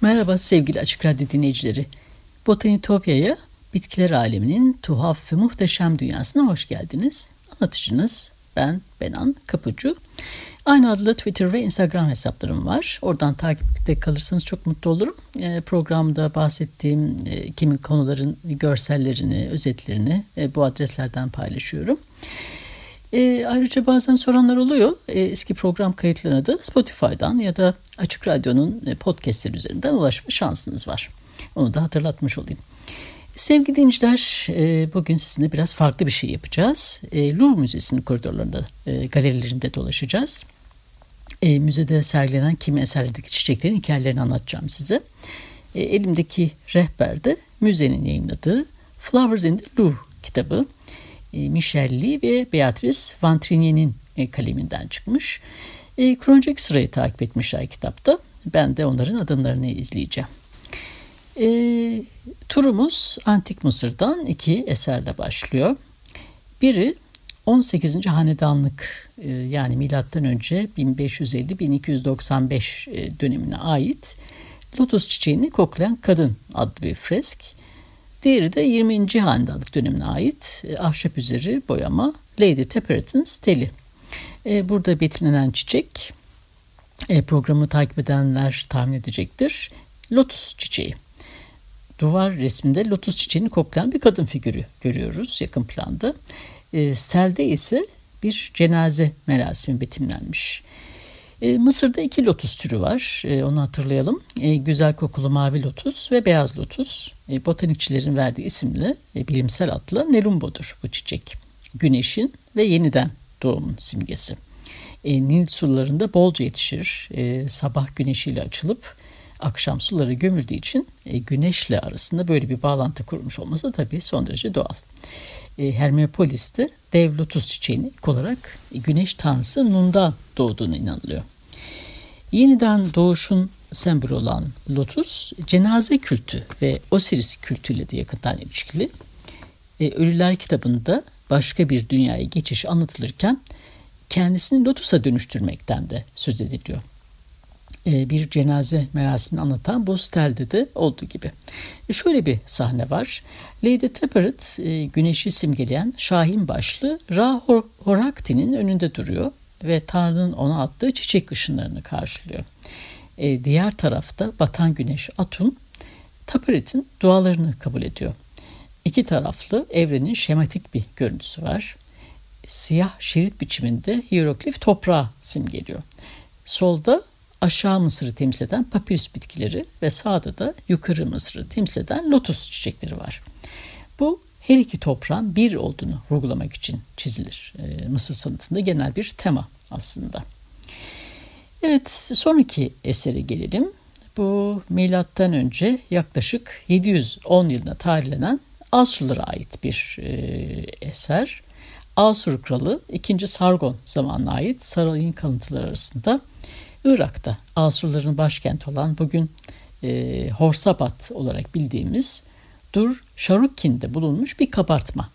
Merhaba sevgili Açık Radyo dinleyicileri. Botanitopya'ya bitkiler aleminin tuhaf ve muhteşem dünyasına hoş geldiniz. Anlatıcınız ben Benan Kapucu. Aynı adlı Twitter ve Instagram hesaplarım var. Oradan takipte kalırsanız çok mutlu olurum. E, programda bahsettiğim e, kimi konuların görsellerini, özetlerini e, bu adreslerden paylaşıyorum. E, ayrıca bazen soranlar oluyor. E, eski program kayıtlarına da Spotify'dan ya da Açık Radyo'nun e, podcastleri üzerinden ulaşma şansınız var. Onu da hatırlatmış olayım. Sevgili dinleyiciler, e, bugün sizinle biraz farklı bir şey yapacağız. E, Louvre Müzesi'nin koridorlarında, galerilerinde dolaşacağız. Müzede sergilenen kimi eserlerdeki çiçeklerin hikayelerini anlatacağım size. Elimdeki rehberde müzenin yayınladığı Flowers in the Louvre kitabı. E, Michel Lee ve Beatrice Vantrinien'in e, kaleminden çıkmış. E, kronolojik sırayı takip etmişler kitapta. Ben de onların adımlarını izleyeceğim. E, turumuz Antik Mısır'dan iki eserle başlıyor. Biri 18. hanedanlık e, yani milattan önce 1550-1295 e, dönemine ait lotus çiçeğini koklayan kadın adlı bir fresk. Diğeri de 20. hanedanlık dönemine ait e, ahşap üzeri boyama Lady Tepperat'ın steli. E, burada betimlenen çiçek e, programı takip edenler tahmin edecektir. Lotus çiçeği. Duvar resminde lotus çiçeğini koklayan bir kadın figürü görüyoruz yakın planda. Stelde ise bir cenaze merasimi betimlenmiş. Mısır'da iki lotus türü var. onu hatırlayalım. güzel kokulu mavi lotus ve beyaz lotus. botanikçilerin verdiği isimle bilimsel adlı nelumbodur bu çiçek. Güneşin ve yeniden doğumun simgesi. Nil sularında bolca yetişir. sabah güneşiyle açılıp akşam suları gömüldüğü için güneşle arasında böyle bir bağlantı kurmuş olması tabii son derece doğal. Hermeopolis'te dev lotus çiçeğini ilk olarak güneş tanrısı Nun'dan doğduğunu inanılıyor. Yeniden doğuşun sembolü olan lotus cenaze kültü ve Osiris kültüyle de yakından ilişkili. Ölüler kitabında başka bir dünyaya geçiş anlatılırken kendisini lotusa dönüştürmekten de söz ediliyor. Bir cenaze merasimini anlatan bu stelde de olduğu gibi. Şöyle bir sahne var. Lady Teperet güneşi simgeleyen Şahin başlı Ra Horakti'nin önünde duruyor ve Tanrı'nın ona attığı çiçek ışınlarını karşılıyor. Diğer tarafta batan güneş Atum Taperet'in dualarını kabul ediyor. İki taraflı evrenin şematik bir görüntüsü var. Siyah şerit biçiminde hieroglif toprağı simgeliyor. Solda aşağı Mısır'ı temsil eden papirüs bitkileri ve sağda da yukarı Mısır'ı temsil eden lotus çiçekleri var. Bu her iki toprağın bir olduğunu vurgulamak için çizilir. Ee, Mısır sanatında genel bir tema aslında. Evet sonraki esere gelelim. Bu milattan önce yaklaşık 710 yılına tarihlenen Asurlara ait bir e, eser. Asur kralı 2. Sargon zamanına ait sarayın kalıntıları arasında Irak'ta Asurların başkenti olan bugün e, Horsabat olarak bildiğimiz Dur Şarukkin'de bulunmuş bir kabartma.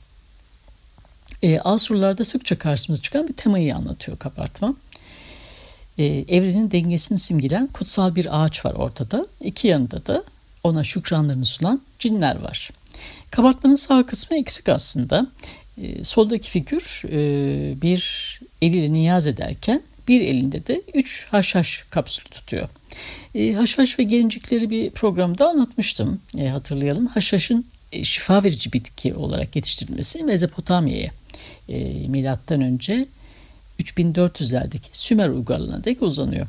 E, Asurlarda sıkça karşımıza çıkan bir temayı anlatıyor kabartma. E, evrenin dengesini simgelen kutsal bir ağaç var ortada. İki yanında da ona şükranlarını sunan cinler var. Kabartmanın sağ kısmı eksik aslında. E, soldaki figür e, bir eliyle niyaz ederken bir elinde de üç haşhaş kapsülü tutuyor. E, haşhaş ve gelincikleri bir programda anlatmıştım e, hatırlayalım. Haşhaşın e, şifa verici bitki olarak yetiştirilmesi Mezopotamya'ya e, milattan önce 3400'lerdeki Sümer uygarlığına dek uzanıyor.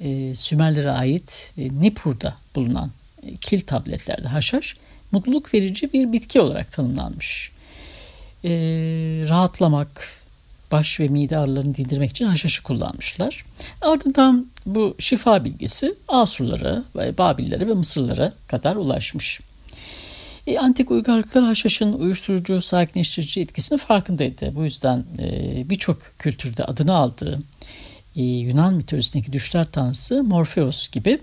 E, Sümerlere ait e, Nippur'da bulunan e, kil tabletlerde haşhaş mutluluk verici bir bitki olarak tanımlanmış. E, rahatlamak, baş ve mide ağrılarını dindirmek için haşhaşı kullanmışlar. Ardından bu şifa bilgisi Asurlara, Babillere ve Mısırlara kadar ulaşmış. E, antik uygarlıklar haşhaşın uyuşturucu, sakinleştirici etkisini farkındaydı. Bu yüzden e, birçok kültürde adını aldığı e, Yunan mitolojisindeki düşler tanrısı Morpheus gibi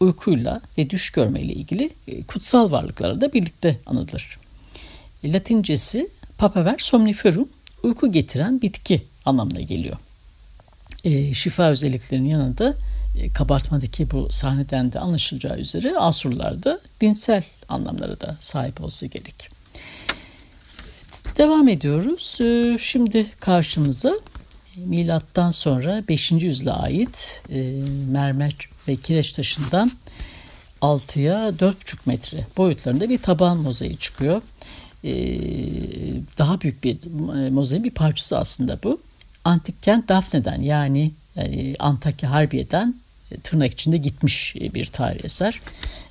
uykuyla ve düş görmeyle ilgili e, kutsal varlıklarla da birlikte anılır. E, Latincesi Papaver somniferum uyku getiren bitki anlamına geliyor. E, şifa özelliklerinin yanında e, kabartmadaki bu sahneden de anlaşılacağı üzere Asurlarda dinsel anlamlara da sahip olsa gerek. Devam ediyoruz. E, şimdi karşımıza milattan sonra 5. yüzyıla ait e, mermer ve kireç taşından 6'ya 4,5 metre boyutlarında bir taban mozaiği çıkıyor. Ee, daha büyük bir e, mozaiğin bir parçası aslında bu. Antik kent Dafne'den yani e, Antakya Harbiye'den e, tırnak içinde gitmiş bir tarih eser.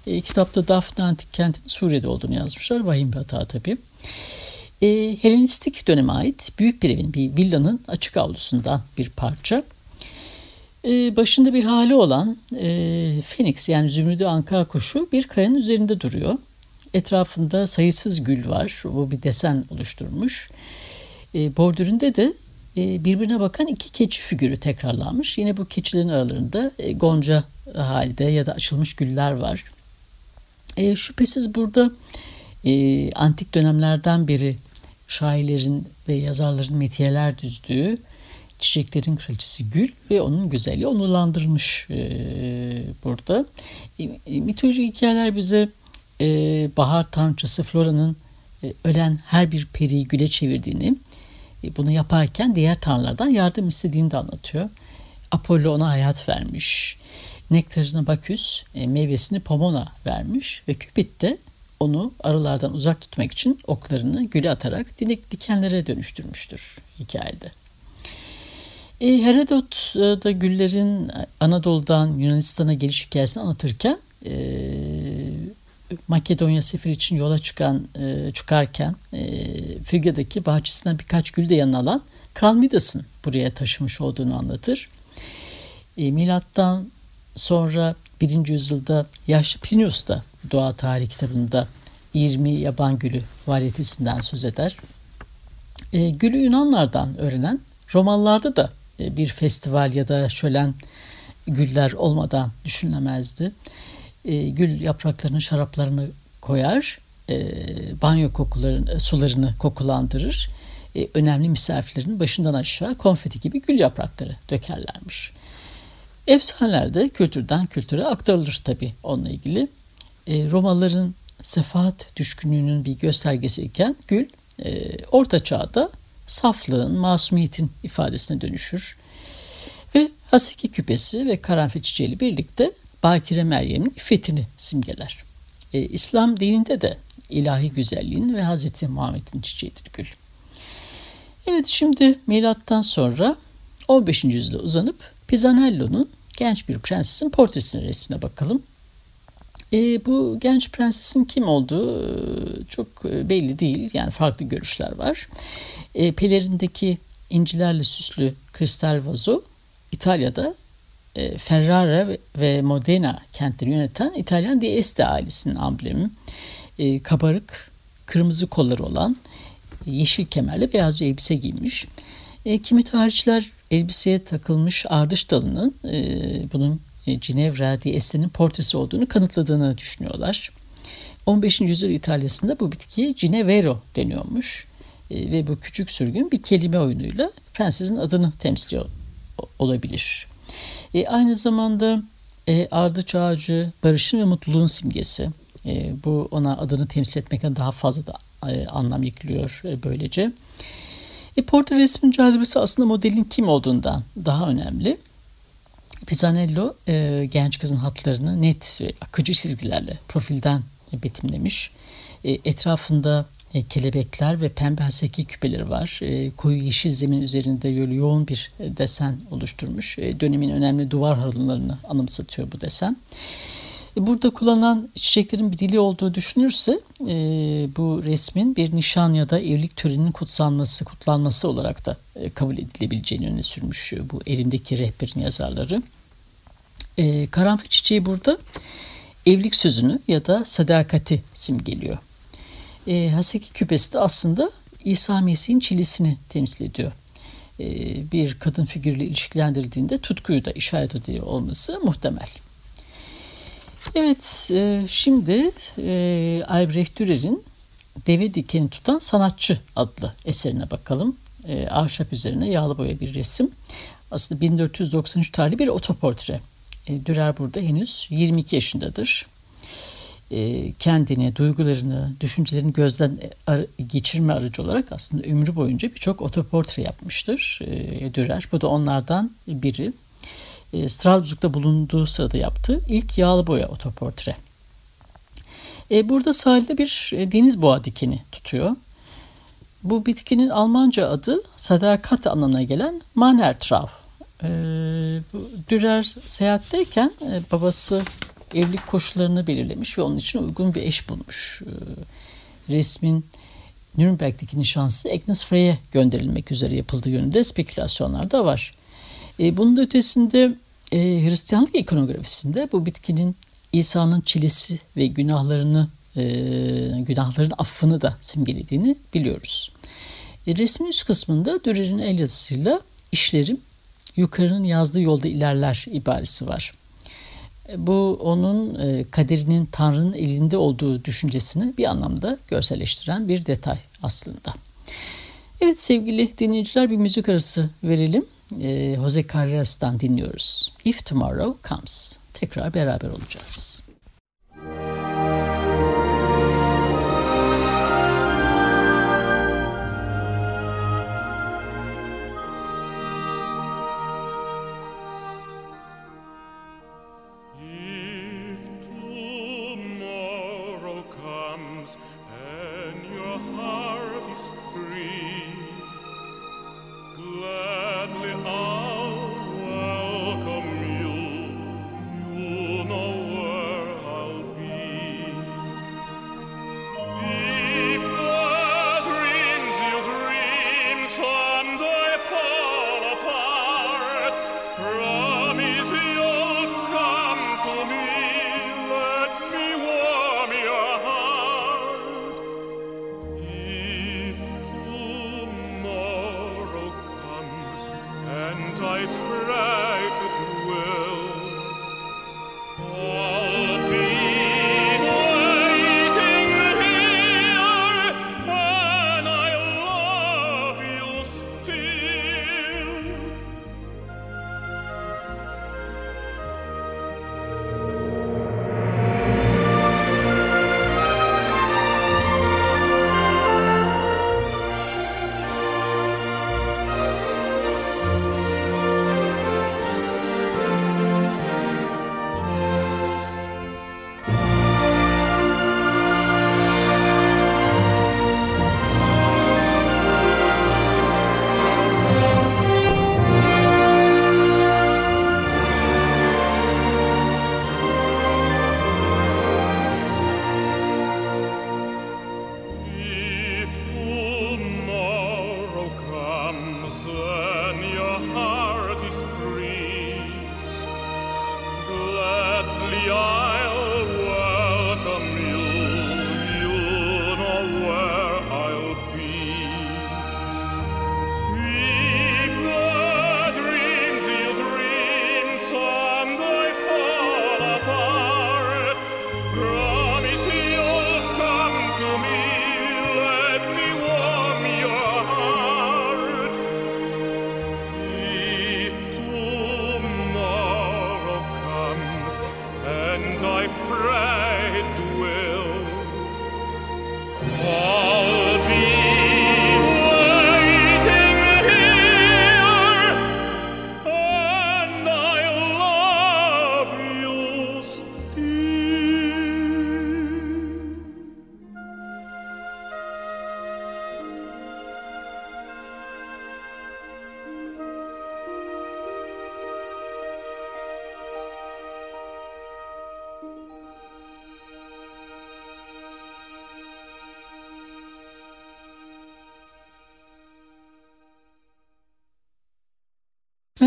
kitapta Dafne Antik Kenti'nin Suriye'de olduğunu yazmışlar. Vahim bir hata tabii. E, Helenistik döneme ait büyük bir evin, bir villanın açık avlusundan bir parça. E, başında bir hali olan e, Phoenix yani Zümrüdü Anka kuşu bir kayanın üzerinde duruyor. Etrafında sayısız gül var. Bu bir desen oluşturmuş. E, bordüründe de e, birbirine bakan iki keçi figürü tekrarlanmış. Yine bu keçilerin aralarında e, gonca halde ya da açılmış güller var. E, şüphesiz burada e, antik dönemlerden beri şairlerin ve yazarların metiyeler düzdüğü çiçeklerin kraliçesi Gül ve onun güzelliği onurlandırılmış e, burada. E, e, mitolojik hikayeler bize e, bahar tanrıçası Flora'nın e, ölen her bir periyi güle çevirdiğini, e, bunu yaparken diğer tanrılardan yardım istediğini de anlatıyor. Apollo ona hayat vermiş. Nektarını Baküs, e, meyvesini Pomona vermiş ve Cupid de onu arılardan uzak tutmak için oklarını güle atarak dinek dikenlere dönüştürmüştür hikayede. E, Herodot da güllerin Anadolu'dan Yunanistan'a geliş hikayesini anlatırken e, Makedonya seferi için yola çıkan e, çıkarken e, Frigya'daki bahçesinden birkaç gül de yanına alan Kral Midas'ın buraya taşımış olduğunu anlatır. E, milattan sonra 1. yüzyılda yaşlı Plinius da Doğa Tarihi kitabında 20 yaban gülü variyetesinden söz eder. E, gülü Yunanlardan öğrenen Romalılarda da e, bir festival ya da şölen güller olmadan düşünülemezdi. E, gül yapraklarının şaraplarını koyar, e, banyo kokularını, e, sularını kokulandırır. E, önemli misafirlerin başından aşağı konfeti gibi gül yaprakları dökerlermiş. Efsaneler de kültürden kültüre aktarılır tabi onunla ilgili. E, Romalıların sefahat düşkünlüğünün bir göstergesi iken gül e, orta çağda saflığın, masumiyetin ifadesine dönüşür. Ve Haseki küpesi ve karanfil çiçeğiyle birlikte Bakire Meryem'in iffetini simgeler. E, İslam dininde de ilahi güzelliğin ve Hz. Muhammed'in çiçeğidir gül. Evet şimdi milattan sonra 15. yüzyıla uzanıp Pisanello'nun genç bir prensesin portresine resmine bakalım. E, bu genç prensesin kim olduğu e, çok e, belli değil. Yani farklı görüşler var. E, pelerindeki incilerle süslü kristal vazo İtalya'da e, Ferrara ve Modena kentleri yöneten İtalyan Di Este ailesinin amblemi. E, kabarık, kırmızı kolları olan yeşil kemerli beyaz bir elbise giymiş. E, kimi tarihçiler elbiseye takılmış ardış dalının bunun e, Ginevra Di Este'nin portresi olduğunu kanıtladığını düşünüyorlar. 15. yüzyıl İtalya'sında bu bitkiye Ginevero deniyormuş. Ve bu küçük sürgün bir kelime oyunuyla prensesin adını temsil olabilir. E, aynı zamanda e, ardıç ağacı barışın ve mutluluğun simgesi. E, bu ona adını temsil etmekten daha fazla da e, anlam yüklüyor e, böylece. E, portre resmin cazibesi aslında modelin kim olduğundan daha önemli. Pisanello e, genç kızın hatlarını net ve akıcı çizgilerle profilden betimlemiş. E, etrafında e, kelebekler ve pembe haseki küpeleri var. E, koyu yeşil zemin üzerinde böyle yoğun bir desen oluşturmuş. E, dönemin önemli duvar halılarını anımsatıyor bu desen. Burada kullanılan çiçeklerin bir dili olduğu düşünürse bu resmin bir nişan ya da evlilik töreninin kutsanması, kutlanması olarak da kabul edilebileceğini öne sürmüş bu elindeki rehberin yazarları. Karanfil çiçeği burada evlilik sözünü ya da sadakati simgeliyor. E, Haseki küpesi de aslında İsa Mesih'in çilisini temsil ediyor. E, bir kadın figürüyle ilişkilendirildiğinde tutkuyu da işaret ediyor olması muhtemel. Evet, e, şimdi e, Albrecht Dürer'in Deve Dikeni Tutan Sanatçı adlı eserine bakalım. E, ahşap üzerine yağlı boya bir resim. Aslında 1493 tarihli bir otoportre. E, Dürer burada henüz 22 yaşındadır. E, kendini, duygularını, düşüncelerini gözden geçirme aracı olarak aslında ömrü boyunca birçok otoportre yapmıştır e, Dürer. Bu da onlardan biri. E, Strasbourg'da bulunduğu sırada yaptığı ilk yağlı boya otoportre. E, burada sahilde bir e, deniz boğa dikeni tutuyor. Bu bitkinin Almanca adı sadakat anlamına gelen Mannertrau. E, Dürer seyahatteyken e, babası evlilik koşullarını belirlemiş ve onun için uygun bir eş bulmuş. E, resmin Nürnberg'deki nişansı Agnes Frey'e gönderilmek üzere yapıldığı yönünde spekülasyonlar da var. E, bunun da ötesinde e, Hristiyanlık ikonografisinde bu bitkinin İsa'nın çilesi ve günahlarını e, günahların affını da simgelediğini biliyoruz. E, resmin üst kısmında Dürer'in el yazısıyla işlerim yukarının yazdığı yolda ilerler ibaresi var. Bu onun e, kaderinin Tanrı'nın elinde olduğu düşüncesini bir anlamda görselleştiren bir detay aslında. Evet sevgili dinleyiciler bir müzik arası verelim e, Jose Carreras'tan dinliyoruz. If Tomorrow Comes. Tekrar beraber olacağız.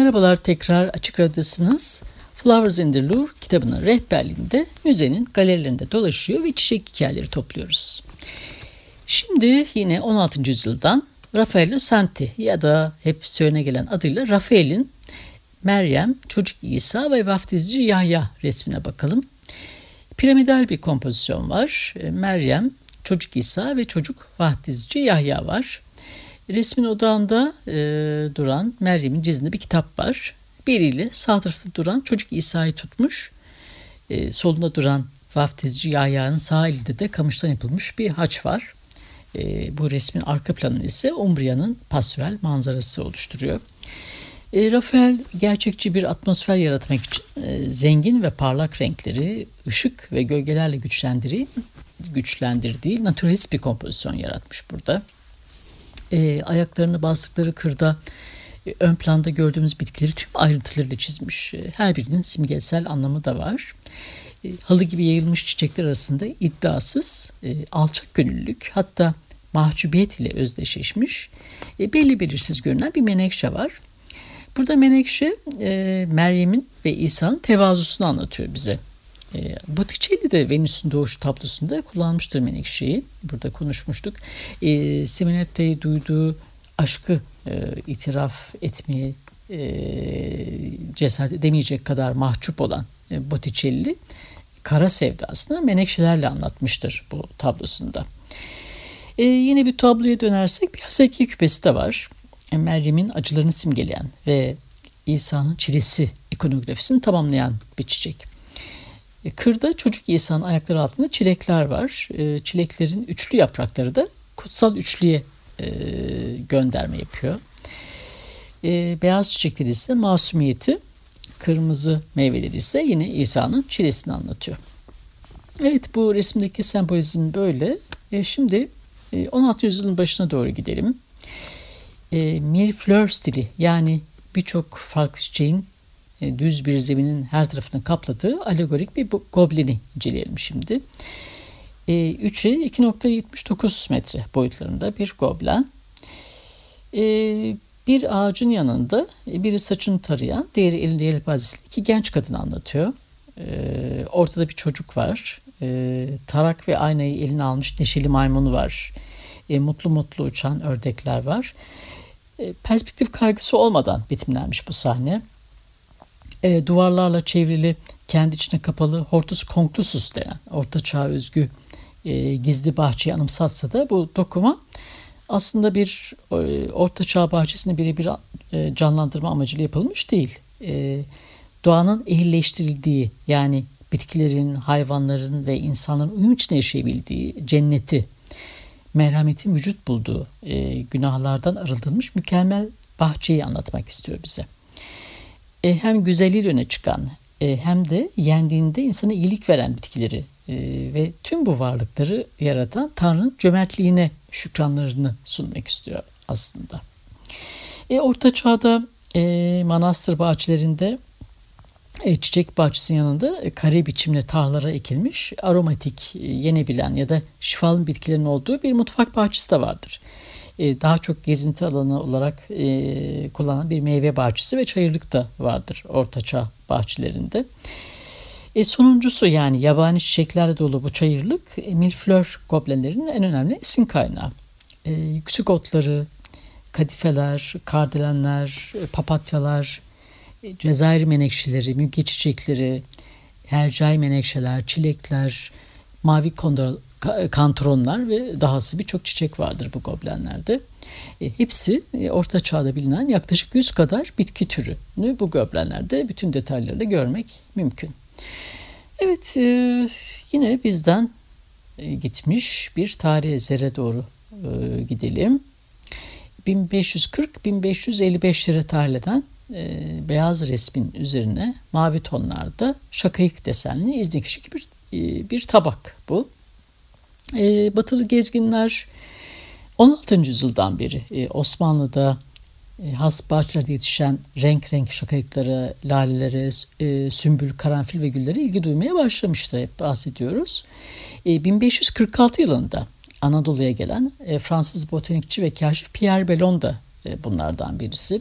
Merhabalar tekrar Açık Radyo'dasınız. Flowers in the Louvre kitabının rehberliğinde müzenin galerilerinde dolaşıyor ve çiçek hikayeleri topluyoruz. Şimdi yine 16. yüzyıldan Raffaello Santi ya da hep söylene gelen adıyla Rafael'in Meryem, Çocuk İsa ve Vaftizci Yahya resmine bakalım. Piramidal bir kompozisyon var. Meryem, Çocuk İsa ve Çocuk Vaftizci Yahya var. Resmin odağında e, duran Meryem'in cizinde bir kitap var. Biriyle sağ tarafta duran çocuk İsa'yı tutmuş. E, solunda duran vaftizci Yahya'nın sağ elinde de kamıştan yapılmış bir haç var. E, bu resmin arka planı ise Umbria'nın pastörel manzarası oluşturuyor. E, Rafael gerçekçi bir atmosfer yaratmak için e, zengin ve parlak renkleri, ışık ve gölgelerle güçlendirdiği, güçlendirdiği naturalist bir kompozisyon yaratmış burada e, ayaklarını bastıkları kırda e, ön planda gördüğümüz bitkileri tüm ayrıntılarıyla çizmiş. E, her birinin simgesel anlamı da var. E, halı gibi yayılmış çiçekler arasında iddiasız, e, alçak gönüllülük hatta mahcubiyet ile özdeşleşmiş e, belli belirsiz görünen bir menekşe var. Burada menekşe e, Meryem'in ve İsa'nın tevazusunu anlatıyor bize. E, Botticelli de Venüs'ün doğuşu tablosunda kullanmıştır Menekşe'yi. Burada konuşmuştuk. E, Simonette'yi duyduğu aşkı e, itiraf etmeye e, cesaret edemeyecek kadar mahcup olan e, Botticelli kara sevdasını menekşelerle anlatmıştır bu tablosunda. E, yine bir tabloya dönersek bir haseki küpesi de var. E, Meryem'in acılarını simgeleyen ve İsa'nın çilesi ikonografisini tamamlayan bir çiçek. E, kırda çocuk İsa'nın ayakları altında çilekler var. E, çileklerin üçlü yaprakları da kutsal üçlüye e, gönderme yapıyor. Beyaz çiçekleri ise masumiyeti, kırmızı meyveleri ise yine İsa'nın çilesini anlatıyor. Evet bu resimdeki sembolizm böyle. Şimdi 16. yüzyılın başına doğru gidelim. Mille fleur stili yani birçok farklı çiçeğin e, düz bir zeminin her tarafını kapladığı alegorik bir goblini inceleyelim şimdi. 3'e 2.79 metre boyutlarında bir goblen. E, bir ağacın yanında e, biri saçını tarayan, diğeri elinde yelpazesiyle iki genç kadın anlatıyor. Ortada bir çocuk var. Tarak ve aynayı eline almış neşeli maymunu var. Mutlu mutlu uçan ördekler var. Perspektif kaygısı olmadan bitimlenmiş bu sahne e, duvarlarla çevrili, kendi içine kapalı Hortus Conclusus denen Orta Çağ özgü e, gizli bahçeyi anımsatsa da bu dokuma aslında bir e, Orta Çağ bahçesini birebir e, canlandırma amacıyla yapılmış değil. E, doğanın ehilleştirildiği yani bitkilerin, hayvanların ve insanların uyum içinde yaşayabildiği cenneti, merhametin vücut bulduğu, e, günahlardan arındırılmış mükemmel bahçeyi anlatmak istiyor bize e, hem güzelliği öne çıkan e, hem de yendiğinde insana iyilik veren bitkileri e, ve tüm bu varlıkları yaratan Tanrı'nın cömertliğine şükranlarını sunmak istiyor aslında. E, Orta Çağ'da e, manastır bahçelerinde e, çiçek bahçesinin yanında e, kare biçimli tarlalara ekilmiş aromatik, e, yenebilen ya da şifalı bitkilerin olduğu bir mutfak bahçesi de vardır. E, daha çok gezinti alanı olarak e, kullanan bir meyve bahçesi ve çayırlık da vardır ortaçağ bahçelerinde. E, sonuncusu yani yabani çiçeklerle dolu bu çayırlık e, milflör goblenlerinin en önemli esin kaynağı. E, yüksek otları, kadifeler, kardelenler, e, papatyalar, e, Cezayir menekşeleri, mülke çiçekleri, hercai menekşeler, çilekler, mavi kondor, kantronlar ve dahası birçok çiçek vardır bu goblenlerde. E, hepsi e, Orta Çağ'da bilinen yaklaşık 100 kadar bitki türünü bu goblenlerde bütün detaylarıyla görmek mümkün. Evet e, yine bizden gitmiş bir tarih esere doğru gidelim. 1540-1555'lere tarih eden e, beyaz resmin üzerine mavi tonlarda şakayık desenli iznik bir, e, bir tabak bu. E, batılı gezginler 16. yüzyıldan beri e, Osmanlı'da e, has bahçelerde yetişen renk renk şakayıklara, lalelere, e, sümbül, karanfil ve güllere ilgi duymaya başlamıştı. Hep bahsediyoruz. E, 1546 yılında Anadolu'ya gelen e, Fransız botanikçi ve kaşif Pierre Bellon da e, bunlardan birisi.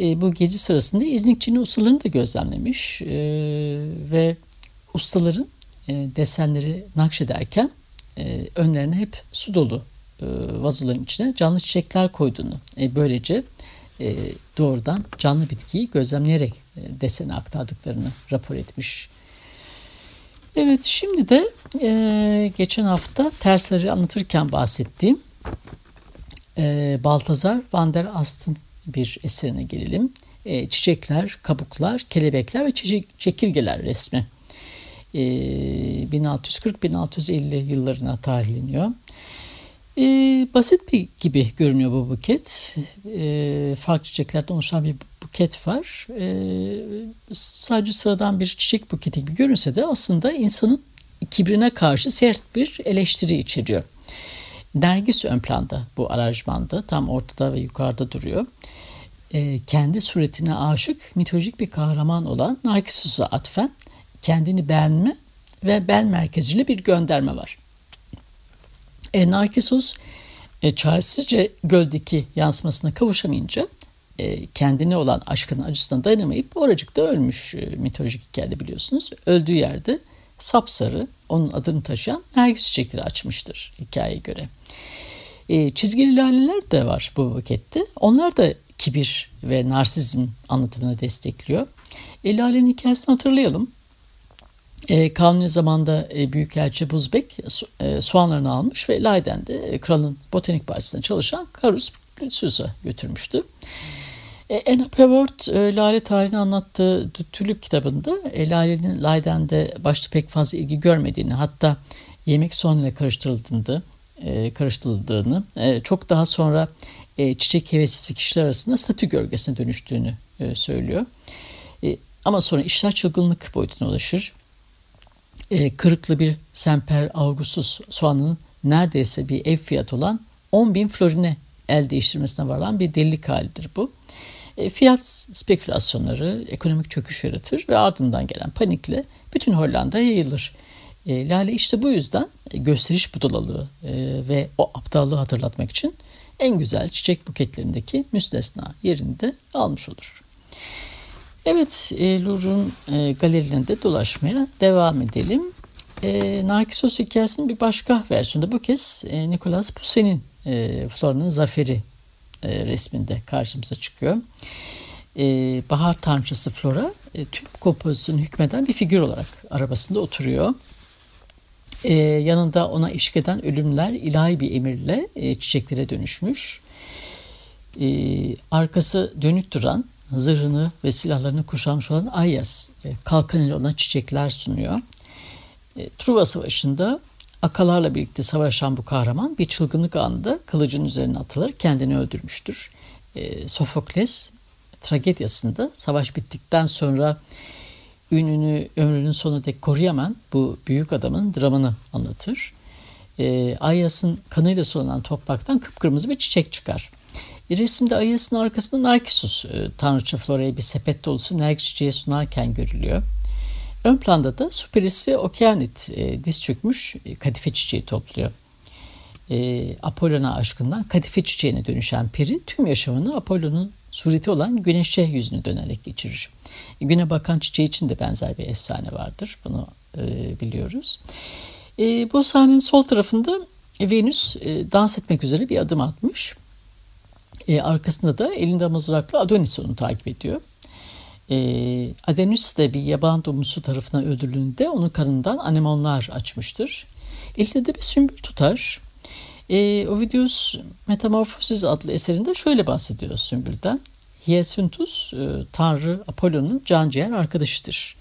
E, bu gezi sırasında İznikçinin ustalarını da gözlemlemiş e, ve ustaların e, desenleri nakşederken e, önlerine hep su dolu e, vazoların içine canlı çiçekler koyduğunu, e, böylece doğrudan canlı bitkiyi gözlemleyerek e, desene aktardıklarını rapor etmiş. Evet şimdi de geçen hafta tersleri anlatırken bahsettiğim Baltazar van der Ast'ın bir eserine gelelim. Çiçekler, kabuklar, kelebekler ve çekirgeler resmi. E, 1640-1650 yıllarına tarihleniyor. E, basit bir gibi görünüyor bu buket. E, farklı çiçeklerden oluşan bir buket var. E, sadece sıradan bir çiçek buketi gibi görünse de aslında insanın kibrine karşı sert bir eleştiri içeriyor. Nergis ön planda bu aranjmanda tam ortada ve yukarıda duruyor. E, kendi suretine aşık mitolojik bir kahraman olan Narkisus'a atfen kendini beğenme ve ben merkezcili bir gönderme var. E, Narkisus e, çaresizce göldeki yansımasına kavuşamayınca e, kendine olan aşkının acısına dayanamayıp oracıkta ölmüş e, mitolojik hikayede biliyorsunuz. Öldüğü yerde sapsarı onun adını taşıyan nergis çiçekleri açmıştır hikayeye göre. E, çizgili laleler de var bu bukette. Onlar da kibir ve narsizm anlatımını destekliyor. E, lalenin hikayesini hatırlayalım. E, Kanuni zamanda e, Büyükelçi Buzbek su, e, soğanlarını almış ve Leyden'de e, kralın botanik bahçesinde çalışan Karus Lucius'a götürmüştü. E, Anna Pevort e, Lale tarihini anlattığı Tülüp kitabında e, Lale'nin Leyden'de başta pek fazla ilgi görmediğini hatta yemek soğanıyla karıştırıldığını, e, karıştırıldığını e, çok daha sonra e, çiçek hevesli kişiler arasında statü gölgesine dönüştüğünü e, söylüyor. E, ama sonra işler çılgınlık boyutuna ulaşır e, kırıklı bir Semper Augustus soğanının neredeyse bir ev fiyatı olan 10 bin florine el değiştirmesine varan bir delilik halidir bu. E, fiyat spekülasyonları ekonomik çöküş yaratır ve ardından gelen panikle bütün Hollanda yayılır. E, Lale işte bu yüzden gösteriş budalalığı e, ve o aptallığı hatırlatmak için en güzel çiçek buketlerindeki müstesna yerini de almış olur. Evet, e, Louvre'un e, galerilerinde dolaşmaya devam edelim. E, Narkisos hikayesinin bir başka versiyonunda bu kez e, Nicolas Poussin'in e, Flora'nın Zaferi e, resminde karşımıza çıkıyor. E, bahar tanrıçası Flora e, tüm kompozisyonu hükmeden bir figür olarak arabasında oturuyor. E, yanında ona eşlik eden ölümler ilahi bir emirle e, çiçeklere dönüşmüş. E, arkası dönük duran zırhını ve silahlarını kuşanmış olan Ayas e, kalkan ile ona çiçekler sunuyor. E, Truva Savaşı'nda akalarla birlikte savaşan bu kahraman bir çılgınlık anında kılıcın üzerine atılır kendini öldürmüştür. E, Sofokles tragediyasında savaş bittikten sonra ününü ömrünün sonuna dek koruyamayan bu büyük adamın dramını anlatır. E, Ayas'ın kanıyla sulanan topraktan kıpkırmızı bir çiçek çıkar. Resimde Ayas'ın arkasında Narkisus, e, tanrıça Flora'ya bir sepet dolusu nergis sunarken görülüyor. Ön planda da süperisi Okeanit e, diz çökmüş e, kadife çiçeği topluyor. Apollon'a aşkından kadife çiçeğine dönüşen peri tüm yaşamını Apollon'un sureti olan güneşe yüzünü dönerek geçirir. Güne bakan çiçeği için de benzer bir efsane vardır. Bunu biliyoruz. Bu sahnenin sol tarafında Venüs dans etmek üzere bir adım atmış. E, arkasında da elinde mızraklı Adonis onu takip ediyor. E, Adonis de bir yaban domuzu tarafından öldürüldüğünde onun kanından anemonlar açmıştır. Elinde de bir sümbül tutar. E, Ovidius Metamorphosis adlı eserinde şöyle bahsediyor sümbülden. Hyacinthus, e, Tanrı Apollon'un canciğer arkadaşıdır.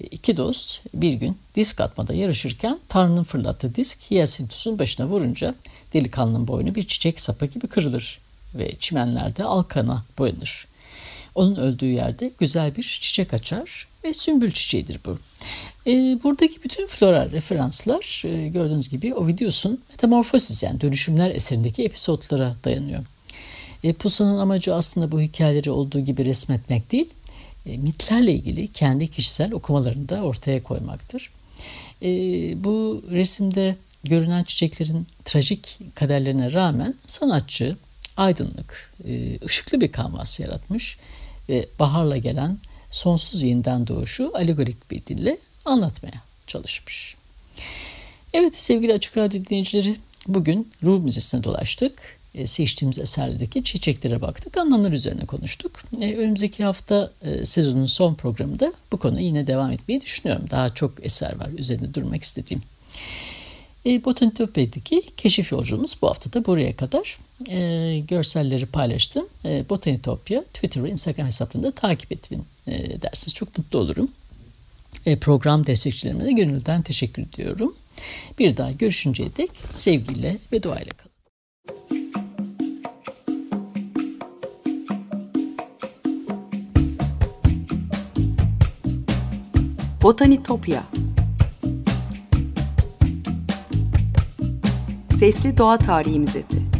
E, iki dost bir gün disk atmada yarışırken Tanrı'nın fırlattığı disk Hyacinthus'un başına vurunca delikanlının boynu bir çiçek sapı gibi kırılır ve çimenlerde alkana boyanır. Onun öldüğü yerde güzel bir çiçek açar ve sümbül çiçeğidir bu. E, buradaki bütün floral referanslar e, gördüğünüz gibi Ovidius'un Metamorfosis yani dönüşümler eserindeki episodlara dayanıyor. E, Pusa'nın amacı aslında bu hikayeleri olduğu gibi resmetmek değil, e, mitlerle ilgili kendi kişisel okumalarını da ortaya koymaktır. E, bu resimde görünen çiçeklerin trajik kaderlerine rağmen sanatçı aydınlık, e, ışıklı bir kanvas yaratmış ve baharla gelen sonsuz yeniden doğuşu alegorik bir dille anlatmaya çalışmış. Evet sevgili Açık Radyo dinleyicileri bugün Ruh Müzesi'ne dolaştık. E, seçtiğimiz eserlerdeki çiçeklere baktık. Anlamlar üzerine konuştuk. E, önümüzdeki hafta sezonun son programında bu konu yine devam etmeyi düşünüyorum. Daha çok eser var üzerinde durmak istediğim. Botanitopya'daki keşif yolculuğumuz bu hafta da buraya kadar. E, görselleri paylaştım. E, Botanitopya Twitter ve Instagram hesaplarında takip etmin e, dersiniz. Çok mutlu olurum. E, program destekçilerime de gönülden teşekkür ediyorum. Bir daha görüşünceye dek sevgiyle ve duayla kalın. Botanitopya Sesli Doğa Tarihi Müzesi